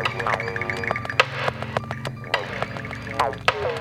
Thank you.